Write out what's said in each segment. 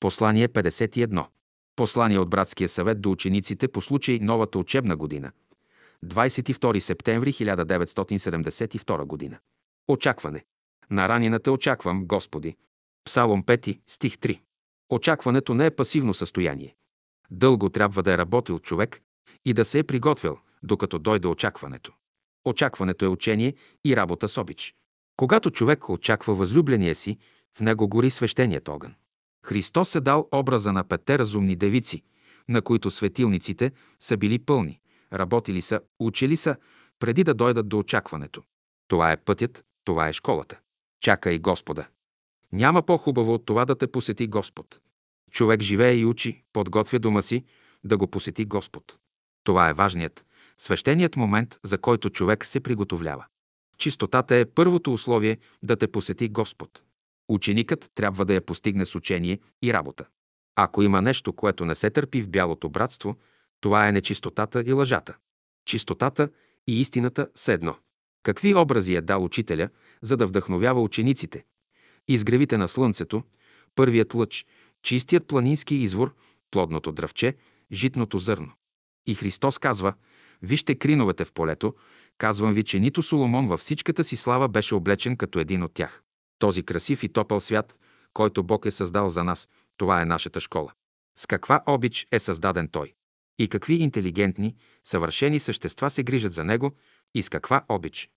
Послание 51. Послание от Братския съвет до учениците по случай новата учебна година. 22 септември 1972 година. Очакване. На ранената очаквам, Господи. Псалом 5, стих 3. Очакването не е пасивно състояние. Дълго трябва да е работил човек и да се е приготвил, докато дойде очакването. Очакването е учение и работа с обич. Когато човек очаква възлюбления си, в него гори свещеният огън. Христос е дал образа на петте разумни девици, на които светилниците са били пълни, работили са, учили са, преди да дойдат до очакването. Това е пътят, това е школата. Чакай Господа. Няма по-хубаво от това да те посети Господ. Човек живее и учи, подготвя дома си, да го посети Господ. Това е важният, свещеният момент, за който човек се приготовлява. Чистотата е първото условие да те посети Господ. Ученикът трябва да я постигне с учение и работа. Ако има нещо, което не се търпи в бялото братство, това е нечистотата и лъжата. Чистотата и истината са едно. Какви образи е дал учителя, за да вдъхновява учениците? Изгревите на слънцето, първият лъч, чистият планински извор, плодното дръвче, житното зърно. И Христос казва, вижте криновете в полето, казвам ви, че нито Соломон във всичката си слава беше облечен като един от тях. Този красив и топъл свят, който Бог е създал за нас, това е нашата школа. С каква обич е създаден Той? И какви интелигентни, съвършени същества се грижат за Него и с каква обич?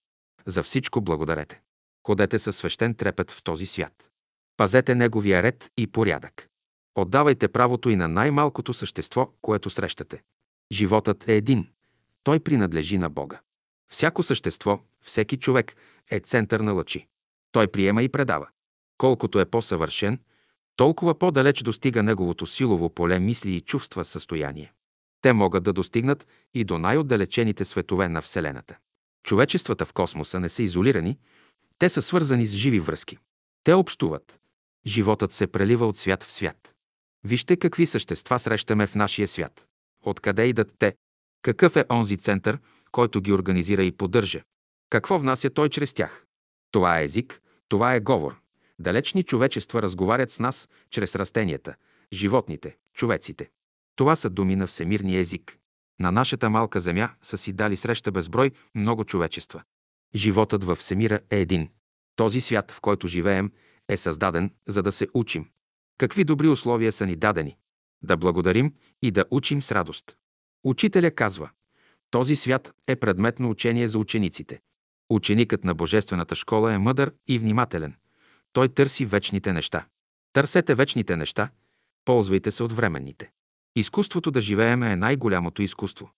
За всичко благодарете. Ходете със свещен трепет в този свят. Пазете Неговия ред и порядък. Отдавайте правото и на най-малкото същество, което срещате. Животът е един. Той принадлежи на Бога. Всяко същество, всеки човек е център на лъчи. Той приема и предава. Колкото е по-съвършен, толкова по-далеч достига неговото силово поле мисли и чувства състояние. Те могат да достигнат и до най-отдалечените светове на Вселената. Човечествата в космоса не са изолирани, те са свързани с живи връзки. Те общуват. Животът се прелива от свят в свят. Вижте какви същества срещаме в нашия свят. Откъде идат те? Какъв е онзи център, който ги организира и поддържа? Какво внася той чрез тях? Това е език, това е говор. Далечни човечества разговарят с нас чрез растенията, животните, човеците. Това са думи на всемирния език. На нашата малка земя са си дали среща безброй много човечества. Животът във всемира е един. Този свят, в който живеем, е създаден, за да се учим. Какви добри условия са ни дадени? Да благодарим и да учим с радост. Учителя казва, този свят е предмет на учение за учениците. Ученикът на Божествената школа е мъдър и внимателен. Той търси вечните неща. Търсете вечните неща, ползвайте се от временните. Изкуството да живеем е най-голямото изкуство.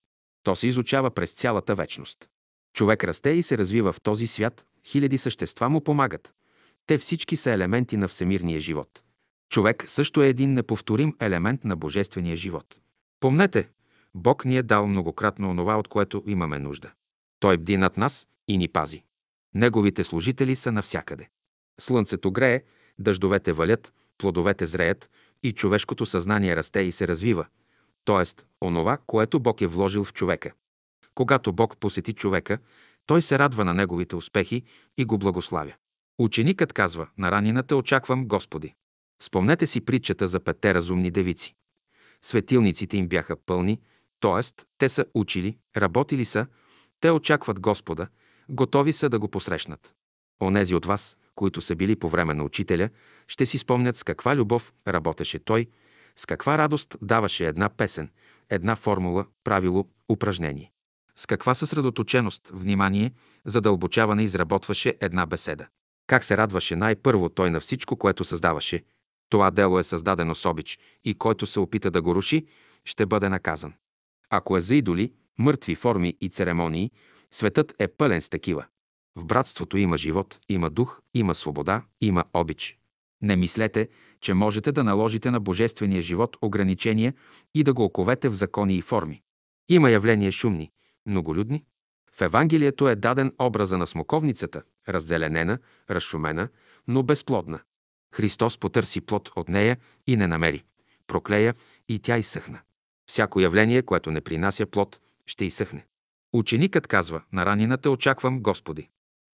То се изучава през цялата вечност. Човек расте и се развива в този свят, хиляди същества му помагат. Те всички са елементи на всемирния живот. Човек също е един неповторим елемент на божествения живот. Помнете, Бог ни е дал многократно онова, от което имаме нужда. Той бди над нас и ни пази. Неговите служители са навсякъде. Слънцето грее, дъждовете валят, плодовете зреят и човешкото съзнание расте и се развива, т.е. онова, което Бог е вложил в човека. Когато Бог посети човека, той се радва на неговите успехи и го благославя. Ученикът казва, на ранината очаквам Господи. Спомнете си притчата за петте разумни девици. Светилниците им бяха пълни, т.е. те са учили, работили са, те очакват Господа, готови са да го посрещнат. Онези от вас, които са били по време на учителя, ще си спомнят с каква любов работеше той, с каква радост даваше една песен, една формула, правило, упражнение. С каква съсредоточеност, внимание, задълбочаване изработваше една беседа. Как се радваше най-първо той на всичко, което създаваше. Това дело е създадено с обич и който се опита да го руши, ще бъде наказан. Ако е за идоли, мъртви форми и церемонии, светът е пълен с такива. В братството има живот, има дух, има свобода, има обич. Не мислете, че можете да наложите на божествения живот ограничения и да го оковете в закони и форми. Има явления шумни, многолюдни. В Евангелието е даден образа на смоковницата, раззеленена, разшумена, но безплодна. Христос потърси плод от нея и не намери. Проклея и тя изсъхна. Всяко явление, което не принася плод, ще изсъхне. Ученикът казва, на ранината очаквам Господи.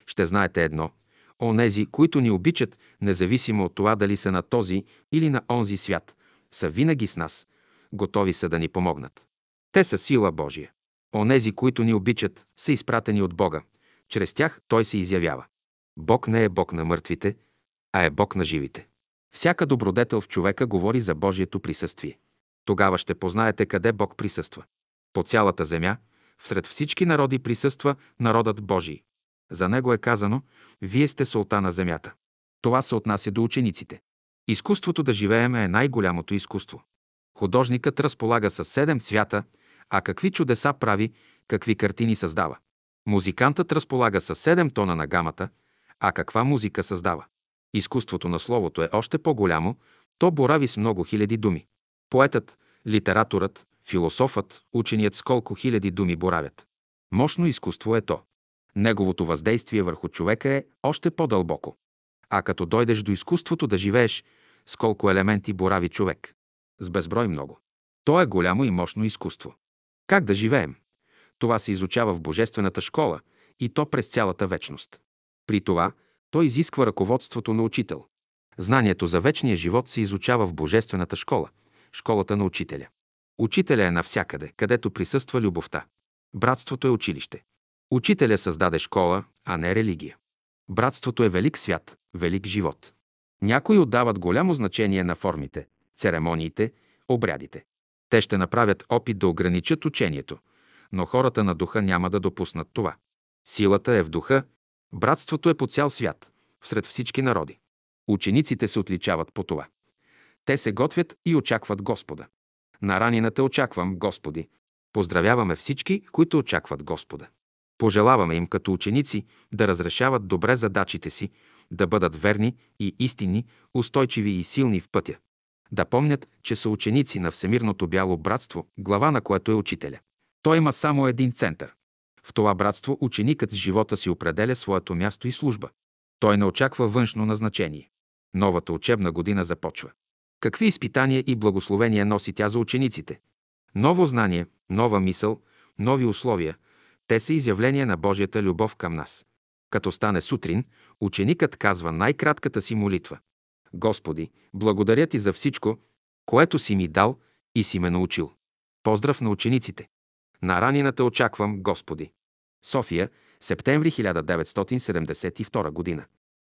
Ще знаете едно. Онези, които ни обичат, независимо от това дали са на този или на онзи свят, са винаги с нас, готови са да ни помогнат. Те са сила Божия. Онези, които ни обичат, са изпратени от Бога. Чрез тях Той се изявява. Бог не е Бог на мъртвите, а е Бог на живите. Всяка добродетел в човека говори за Божието присъствие. Тогава ще познаете къде Бог присъства. По цялата земя, всред всички народи присъства народът Божий. За него е казано, вие сте солта на земята. Това се отнася до учениците. Изкуството да живеем е най-голямото изкуство. Художникът разполага с седем цвята, а какви чудеса прави, какви картини създава. Музикантът разполага с седем тона на гамата, а каква музика създава. Изкуството на словото е още по-голямо, то борави с много хиляди думи. Поетът, литераторът, философът, ученият с колко хиляди думи боравят. Мощно изкуство е то. Неговото въздействие върху човека е още по-дълбоко. А като дойдеш до изкуството да живееш, с колко елементи борави човек? С безброй много. То е голямо и мощно изкуство. Как да живеем? Това се изучава в Божествената школа и то през цялата вечност. При това, то изисква ръководството на учител. Знанието за вечния живот се изучава в Божествената школа, школата на учителя. Учителя е навсякъде, където присъства любовта. Братството е училище. Учителя създаде школа, а не религия. Братството е велик свят, велик живот. Някои отдават голямо значение на формите, церемониите, обрядите. Те ще направят опит да ограничат учението, но хората на духа няма да допуснат това. Силата е в духа, братството е по цял свят, всред всички народи. Учениците се отличават по това. Те се готвят и очакват Господа. На ранината очаквам Господи. Поздравяваме всички, които очакват Господа. Пожелаваме им като ученици да разрешават добре задачите си, да бъдат верни и истинни, устойчиви и силни в пътя. Да помнят, че са ученици на Всемирното бяло братство, глава на което е учителя. Той има само един център. В това братство ученикът с живота си определя своето място и служба. Той не очаква външно назначение. Новата учебна година започва. Какви изпитания и благословения носи тя за учениците? Ново знание, нова мисъл, нови условия. Те са изявления на Божията любов към нас. Като стане сутрин, ученикът казва най-кратката си молитва. Господи, благодаря ти за всичко, което си ми дал и си ме научил. Поздрав на учениците. На ранината очаквам Господи. София, септември 1972 година.